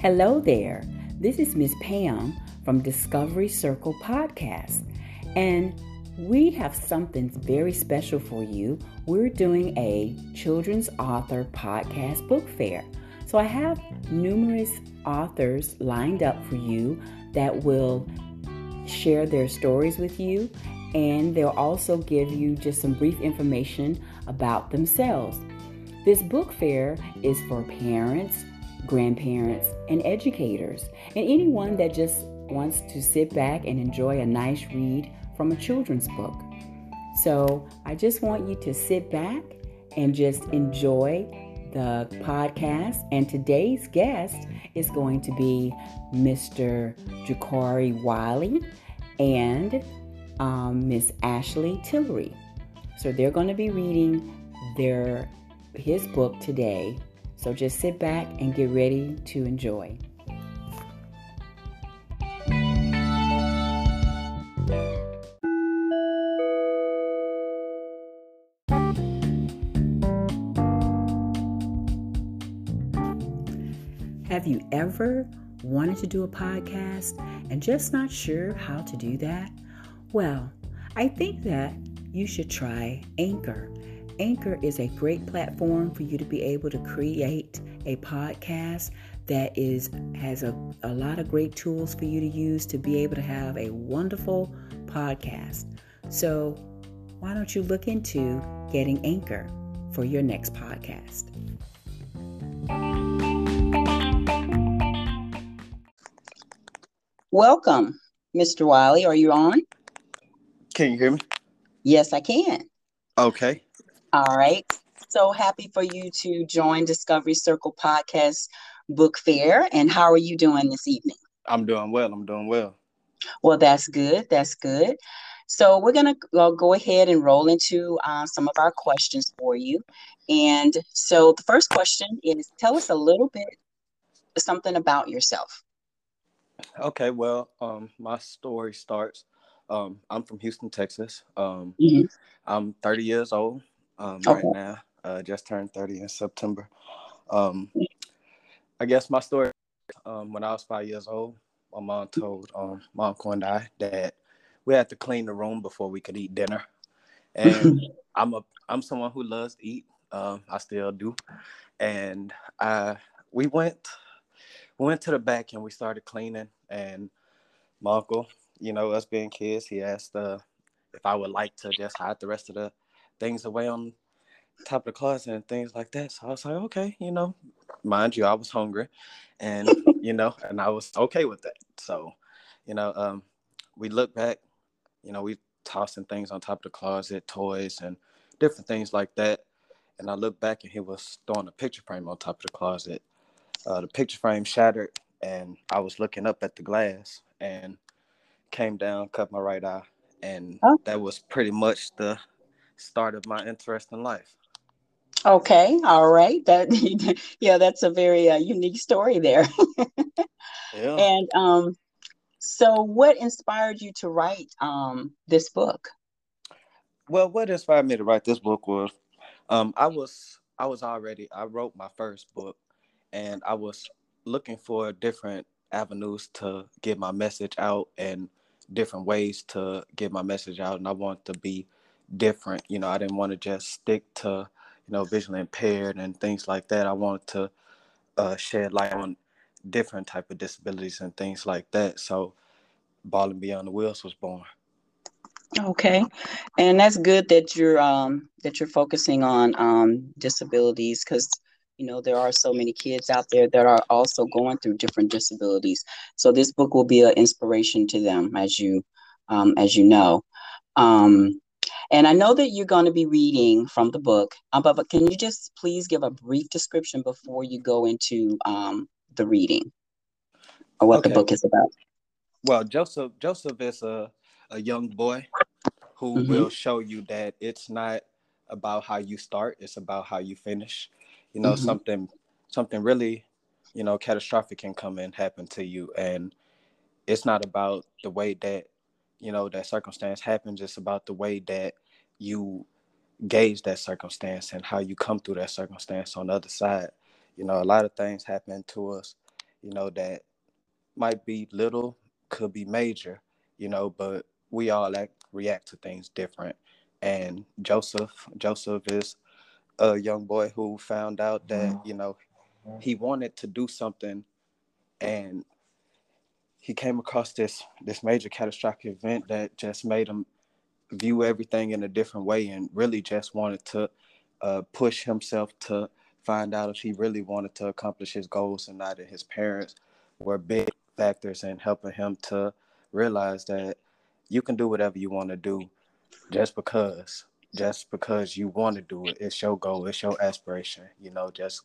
Hello there. This is Miss Pam from Discovery Circle Podcast, and we have something very special for you. We're doing a children's author podcast book fair. So I have numerous authors lined up for you that will share their stories with you, and they'll also give you just some brief information about themselves. This book fair is for parents, grandparents, and educators, and anyone that just wants to sit back and enjoy a nice read from a children's book. So I just want you to sit back and just enjoy the podcast. And today's guest is going to be Mr. Jacorby Wiley and um, Miss Ashley Tillery. So they're going to be reading their his book today so just sit back and get ready to enjoy. Have you ever wanted to do a podcast and just not sure how to do that? Well, I think that you should try Anchor. Anchor is a great platform for you to be able to create a podcast that is has a, a lot of great tools for you to use to be able to have a wonderful podcast. So why don't you look into getting Anchor for your next podcast? Welcome, Mr. Wiley. Are you on? Can you hear me? Yes, I can. Okay. All right. So happy for you to join Discovery Circle Podcast Book Fair. And how are you doing this evening? I'm doing well. I'm doing well. Well, that's good. That's good. So we're going to uh, go ahead and roll into uh, some of our questions for you. And so the first question is tell us a little bit something about yourself. Okay, well, um, my story starts. Um, I'm from Houston, Texas. Um, mm-hmm. I'm 30 years old um, okay. right now. Uh, just turned 30 in September. Um, I guess my story um, when I was five years old, my mom told um, my uncle and I that we had to clean the room before we could eat dinner. And I'm a I'm someone who loves to eat. Um, I still do. And I we went we went to the back and we started cleaning. And my uncle, you know, us being kids, he asked uh, if I would like to just hide the rest of the things away on top of the closet and things like that. So I was like, okay, you know, mind you, I was hungry and, you know, and I was okay with that. So, you know, um, we look back, you know, we tossing things on top of the closet, toys and different things like that. And I look back and he was throwing a picture frame on top of the closet. Uh, the picture frame shattered and I was looking up at the glass and came down, cut my right eye. And oh. that was pretty much the start of my interest in life. Okay, all right. That yeah, that's a very uh, unique story there. yeah. And um, so, what inspired you to write um this book? Well, what inspired me to write this book was, um, I was I was already I wrote my first book, and I was looking for different avenues to get my message out and different ways to get my message out, and I want to be different. You know, I didn't want to just stick to, you know, visually impaired and things like that. I wanted to uh, shed light on different type of disabilities and things like that. So, Balling Beyond the Wheels was born. Okay, and that's good that you're um, that you're focusing on um, disabilities because you know there are so many kids out there that are also going through different disabilities. So this book will be an inspiration to them, as you um, as you know. Um, and I know that you're going to be reading from the book, um, but, but can you just please give a brief description before you go into um, the reading or what okay. the book is about? Well, Joseph Joseph is a, a young boy who mm-hmm. will show you that it's not about how you start, it's about how you finish. You know, mm-hmm. something something really, you know, catastrophic can come and happen to you. And it's not about the way that you know that circumstance happens it's about the way that you gauge that circumstance and how you come through that circumstance on the other side you know a lot of things happen to us you know, that might be little, could be major, you know, but we all act, react to things different. And Joseph, Joseph is a young boy who found out that, mm-hmm. you know, he wanted to do something and he came across this this major catastrophic event that just made him view everything in a different way and really just wanted to uh, push himself to find out if he really wanted to accomplish his goals and not that his parents were big factors in helping him to realize that you can do whatever you want to do just because just because you want to do it. It's your goal. It's your aspiration you know just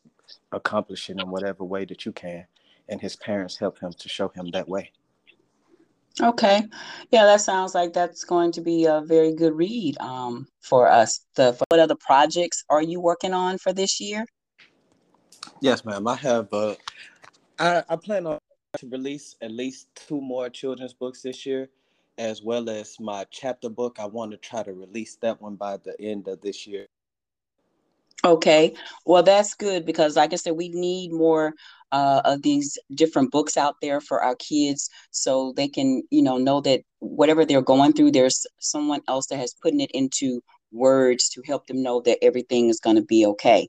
accomplish it in whatever way that you can and his parents helped him to show him that way Okay. Yeah, that sounds like that's going to be a very good read um, for us. The what other projects are you working on for this year? Yes, ma'am. I have uh I, I plan on to release at least two more children's books this year, as well as my chapter book. I want to try to release that one by the end of this year. Okay, well, that's good because, like I said, we need more uh, of these different books out there for our kids so they can, you know, know that whatever they're going through, there's someone else that has put it into words to help them know that everything is going to be okay.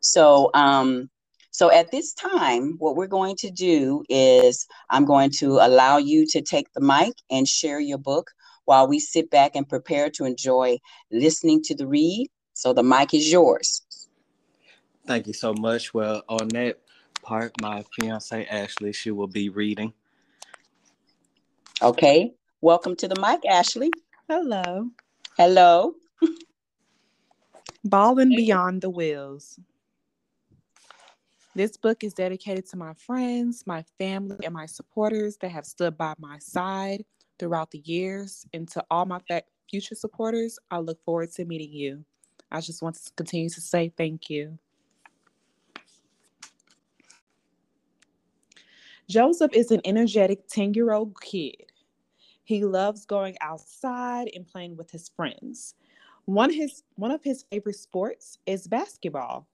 So, um, so at this time, what we're going to do is I'm going to allow you to take the mic and share your book while we sit back and prepare to enjoy listening to the read so the mic is yours. Thank you so much. Well, on that part, my fiance Ashley, she will be reading. Okay. Welcome to the mic, Ashley. Hello. Hello. Balling Beyond the Wheels. This book is dedicated to my friends, my family, and my supporters that have stood by my side throughout the years. And to all my future supporters, I look forward to meeting you. I just want to continue to say thank you. Joseph is an energetic 10 year old kid. He loves going outside and playing with his friends. One, his, one of his favorite sports is basketball.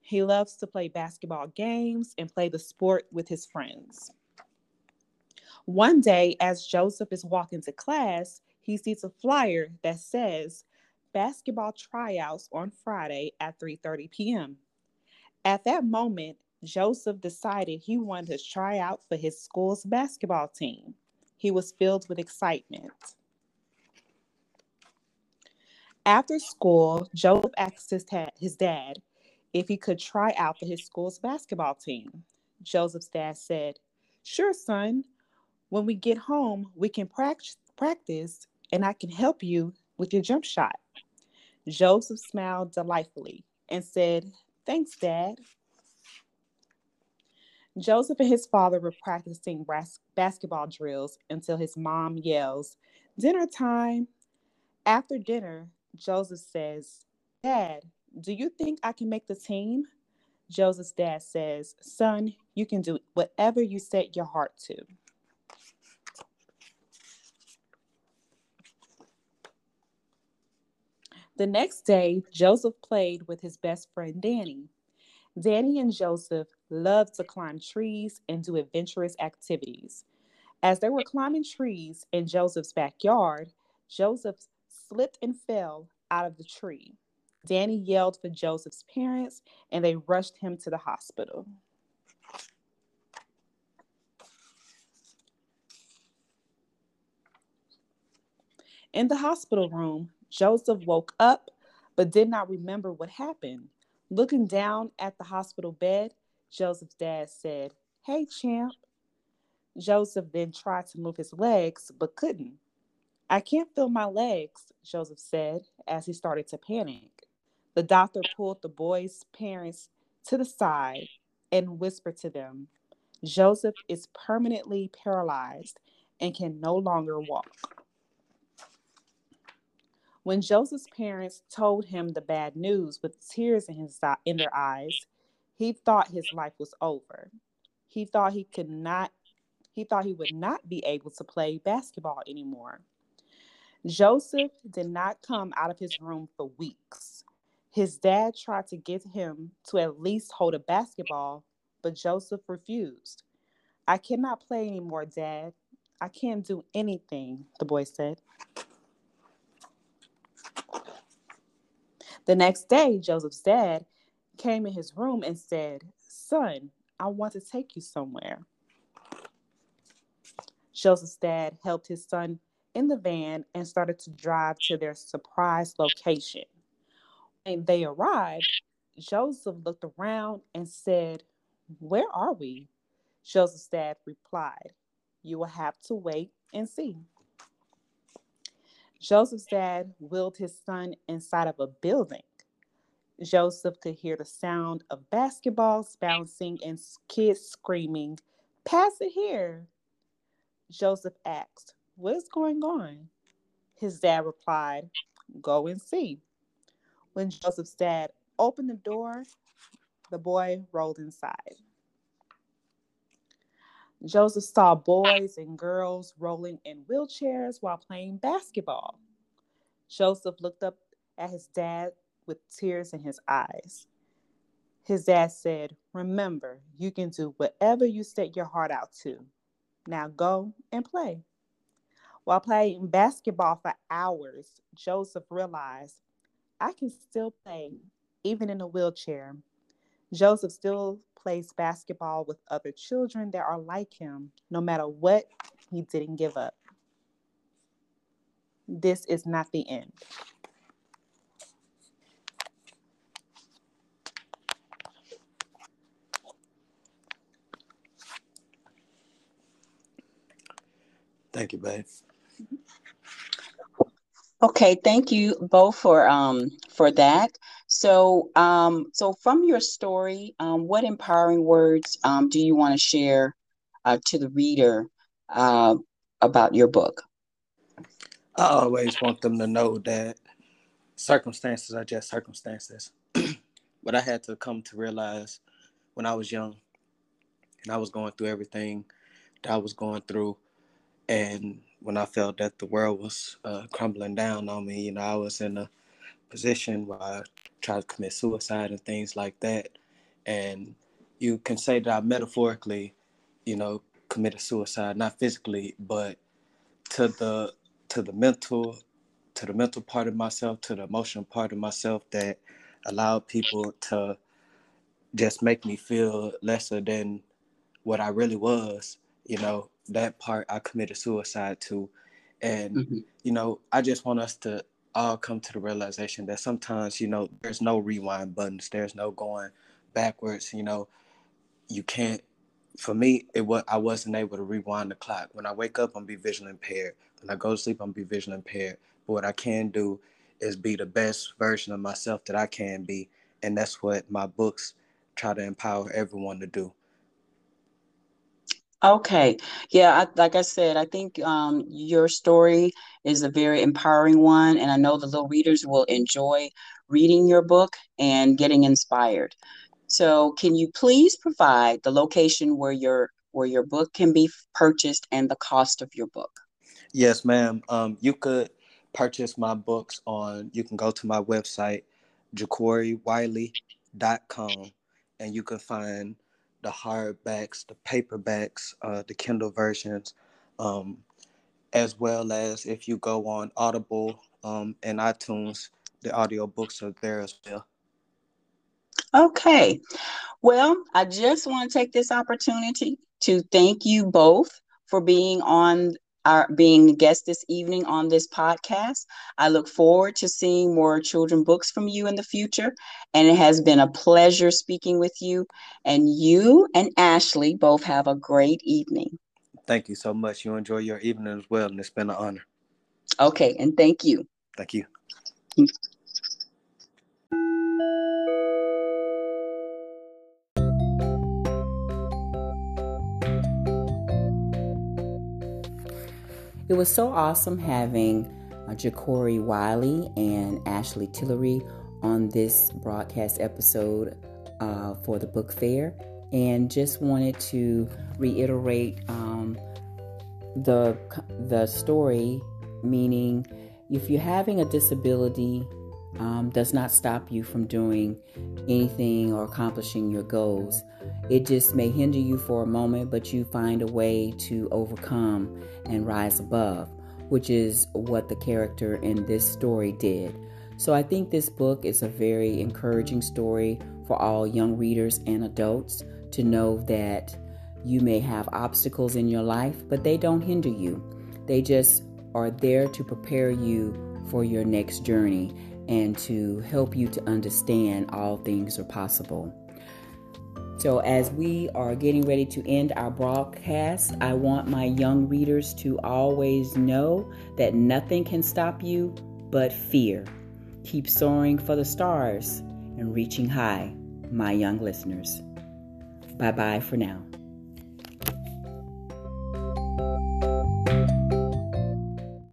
He loves to play basketball games and play the sport with his friends. One day, as Joseph is walking to class, he sees a flyer that says basketball tryouts on Friday at 3:30 p.m. At that moment, Joseph decided he wanted to try out for his school's basketball team. He was filled with excitement. After school, Joseph asked his, his dad if he could try out for his school's basketball team. Joseph's dad said, Sure, son. When we get home, we can practice and I can help you with your jump shot. Joseph smiled delightfully and said, Thanks, Dad. Joseph and his father were practicing bas- basketball drills until his mom yells, Dinner time. After dinner, Joseph says, Dad, do you think I can make the team? Joseph's dad says, Son, you can do whatever you set your heart to. The next day, Joseph played with his best friend Danny. Danny and Joseph loved to climb trees and do adventurous activities. As they were climbing trees in Joseph's backyard, Joseph slipped and fell out of the tree. Danny yelled for Joseph's parents and they rushed him to the hospital. In the hospital room, Joseph woke up but did not remember what happened. Looking down at the hospital bed, Joseph's dad said, Hey, champ. Joseph then tried to move his legs but couldn't. I can't feel my legs, Joseph said as he started to panic. The doctor pulled the boy's parents to the side and whispered to them, Joseph is permanently paralyzed and can no longer walk. When Joseph's parents told him the bad news with tears in his in their eyes, he thought his life was over. He thought he could not he thought he would not be able to play basketball anymore. Joseph did not come out of his room for weeks. His dad tried to get him to at least hold a basketball, but Joseph refused. I cannot play anymore, Dad. I can't do anything, the boy said. The next day, Joseph's dad came in his room and said, Son, I want to take you somewhere. Joseph's dad helped his son in the van and started to drive to their surprise location. When they arrived, Joseph looked around and said, Where are we? Joseph's dad replied, You will have to wait and see. Joseph's dad wheeled his son inside of a building. Joseph could hear the sound of basketballs bouncing and kids screaming, Pass it here. Joseph asked, What is going on? His dad replied, Go and see. When Joseph's dad opened the door, the boy rolled inside. Joseph saw boys and girls rolling in wheelchairs while playing basketball. Joseph looked up at his dad with tears in his eyes. His dad said, Remember, you can do whatever you set your heart out to. Now go and play. While playing basketball for hours, Joseph realized, I can still play, even in a wheelchair. Joseph still plays basketball with other children that are like him. No matter what, he didn't give up. This is not the end. Thank you, babe. Okay, thank you both for um for that. So um so from your story, um, what empowering words um do you want to share uh, to the reader uh, about your book? I always want them to know that circumstances are just circumstances. but I had to come to realize when I was young and I was going through everything that I was going through, and when I felt that the world was uh, crumbling down on me, you know, I was in a position where I tried to commit suicide and things like that. And you can say that I metaphorically, you know, committed suicide, not physically, but to the to the mental to the mental part of myself, to the emotional part of myself that allowed people to just make me feel lesser than what I really was, you know, that part I committed suicide to. And, mm-hmm. you know, I just want us to all come to the realization that sometimes, you know, there's no rewind buttons, there's no going backwards, you know, you can't for me it was I wasn't able to rewind the clock. When I wake up I'm be visually impaired. When I go to sleep I'm be visually impaired. But what I can do is be the best version of myself that I can be. And that's what my books try to empower everyone to do. Okay. Yeah, I, like I said, I think um, your story is a very empowering one, and I know the little readers will enjoy reading your book and getting inspired. So, can you please provide the location where your where your book can be purchased and the cost of your book? Yes, ma'am. Um, you could purchase my books on. You can go to my website, jacorbywiley.com, and you can find the hardbacks, the paperbacks, uh, the Kindle versions, um, as well as if you go on Audible um, and iTunes, the audiobooks are there as well. Okay. Well, I just want to take this opportunity to thank you both for being on our being guest this evening on this podcast. I look forward to seeing more children books from you in the future. And it has been a pleasure speaking with you. And you and Ashley both have a great evening. Thank you so much. You enjoy your evening as well, and it's been an honor. Okay, and thank you. Thank you. Hmm. It was so awesome having uh, Jacorby Wiley and Ashley Tillery on this broadcast episode uh, for the book fair, and just wanted to reiterate um, the the story, meaning if you're having a disability, um, does not stop you from doing anything or accomplishing your goals. It just may hinder you for a moment, but you find a way to overcome and rise above, which is what the character in this story did. So I think this book is a very encouraging story for all young readers and adults to know that you may have obstacles in your life, but they don't hinder you. They just are there to prepare you for your next journey and to help you to understand all things are possible. So, as we are getting ready to end our broadcast, I want my young readers to always know that nothing can stop you but fear. Keep soaring for the stars and reaching high, my young listeners. Bye bye for now.